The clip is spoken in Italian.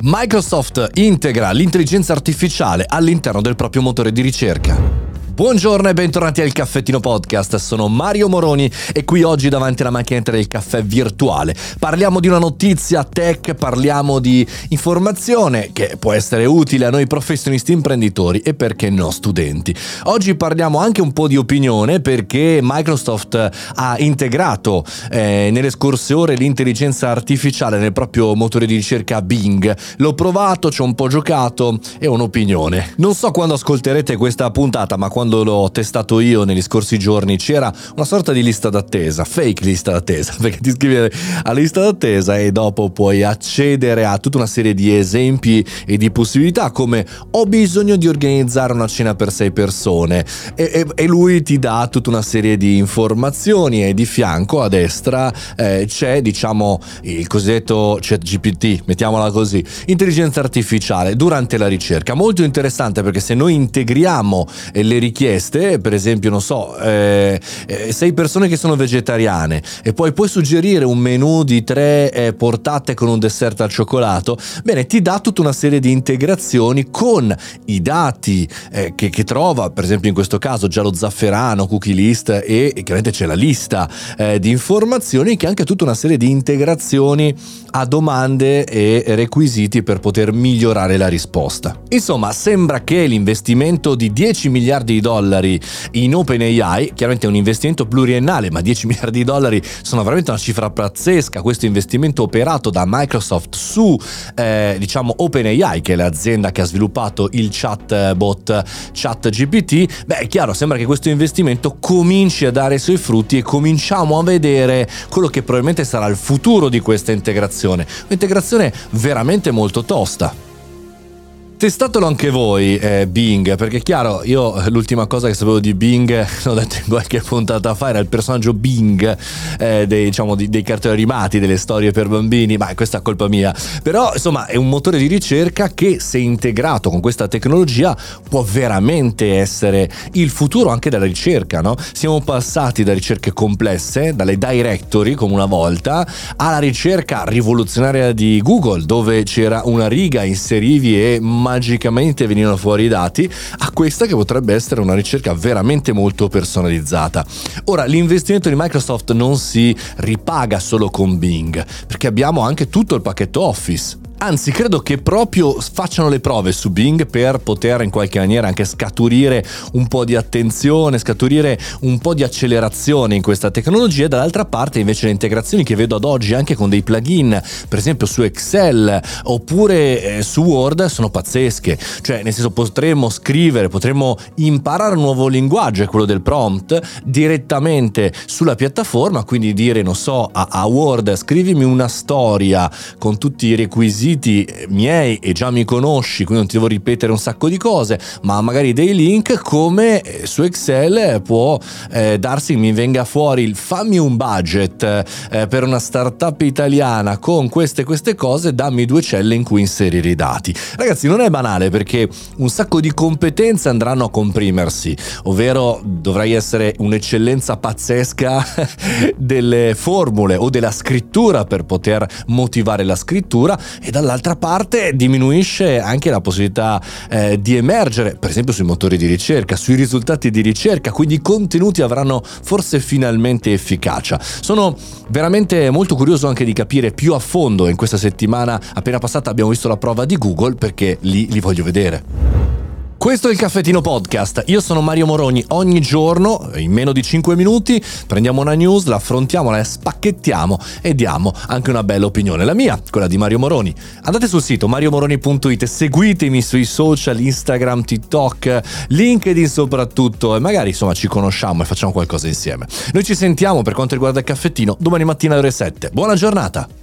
Microsoft integra l'intelligenza artificiale all'interno del proprio motore di ricerca. Buongiorno e bentornati al Caffettino Podcast, sono Mario Moroni e qui oggi davanti alla macchinetta del caffè virtuale. Parliamo di una notizia tech, parliamo di informazione che può essere utile a noi professionisti imprenditori e perché no studenti. Oggi parliamo anche un po' di opinione perché Microsoft ha integrato eh, nelle scorse ore l'intelligenza artificiale nel proprio motore di ricerca Bing. L'ho provato, ci ho un po' giocato e ho un'opinione. Non so quando ascolterete questa puntata, ma quando quando l'ho testato io negli scorsi giorni c'era una sorta di lista d'attesa, fake lista d'attesa, perché ti iscrivi alla lista d'attesa e dopo puoi accedere a tutta una serie di esempi e di possibilità come ho bisogno di organizzare una cena per sei persone. E, e, e lui ti dà tutta una serie di informazioni e di fianco a destra eh, c'è diciamo il cosiddetto chat GPT, mettiamola così, intelligenza artificiale durante la ricerca, molto interessante perché se noi integriamo le richieste richieste, per esempio, non so, eh, eh, sei persone che sono vegetariane e poi puoi suggerire un menù di tre eh, portate con un dessert al cioccolato, bene, ti dà tutta una serie di integrazioni con i dati eh, che, che, trova, per esempio in questo caso già lo zafferano, cookie list e, e chiaramente c'è la lista eh, di informazioni che ha anche tutta una serie di integrazioni a domande e requisiti per poter migliorare la risposta. Insomma, sembra che l'investimento di 10 miliardi di dollari in OpenAI, chiaramente è un investimento pluriennale, ma 10 miliardi di dollari sono veramente una cifra pazzesca, questo investimento operato da Microsoft su eh, diciamo OpenAI, che è l'azienda che ha sviluppato il chatbot ChatGPT, beh è chiaro, sembra che questo investimento cominci a dare i suoi frutti e cominciamo a vedere quello che probabilmente sarà il futuro di questa integrazione, un'integrazione veramente molto tosta. Testatelo anche voi, eh, Bing, perché chiaro, io l'ultima cosa che sapevo di Bing, l'ho detto in qualche puntata fa, era il personaggio Bing eh, dei, diciamo, dei, dei cartoni animati, delle storie per bambini, ma questa è colpa mia. Però, insomma, è un motore di ricerca che, se integrato con questa tecnologia, può veramente essere il futuro anche della ricerca, no? Siamo passati da ricerche complesse, dalle directory, come una volta, alla ricerca rivoluzionaria di Google, dove c'era una riga, inserivi e magicamente venivano fuori i dati, a questa che potrebbe essere una ricerca veramente molto personalizzata. Ora, l'investimento di Microsoft non si ripaga solo con Bing, perché abbiamo anche tutto il pacchetto Office Anzi, credo che proprio facciano le prove su Bing per poter in qualche maniera anche scaturire un po' di attenzione, scaturire un po' di accelerazione in questa tecnologia. Dall'altra parte, invece, le integrazioni che vedo ad oggi anche con dei plugin, per esempio su Excel oppure eh, su Word, sono pazzesche. Cioè, nel senso, potremmo scrivere, potremmo imparare un nuovo linguaggio, è quello del prompt, direttamente sulla piattaforma. Quindi dire, non so, a, a Word, scrivimi una storia con tutti i requisiti siti miei e già mi conosci, quindi non ti devo ripetere un sacco di cose, ma magari dei link come eh, su Excel può eh, darsi mi venga fuori il fammi un budget eh, per una startup italiana con queste queste cose, dammi due celle in cui inserire i dati. Ragazzi, non è banale perché un sacco di competenze andranno a comprimersi, ovvero dovrai essere un'eccellenza pazzesca delle formule o della scrittura per poter motivare la scrittura e dall'altra parte diminuisce anche la possibilità eh, di emergere, per esempio sui motori di ricerca, sui risultati di ricerca, quindi i contenuti avranno forse finalmente efficacia. Sono veramente molto curioso anche di capire più a fondo in questa settimana appena passata abbiamo visto la prova di Google perché lì li voglio vedere. Questo è il Caffettino Podcast. Io sono Mario Moroni. Ogni giorno, in meno di 5 minuti, prendiamo una news, la affrontiamo, la spacchettiamo e diamo anche una bella opinione. La mia, quella di Mario Moroni. Andate sul sito mariomoroni.it, seguitemi sui social, Instagram, TikTok, LinkedIn soprattutto e magari insomma ci conosciamo e facciamo qualcosa insieme. Noi ci sentiamo per quanto riguarda il caffettino domani mattina alle ore 7. Buona giornata!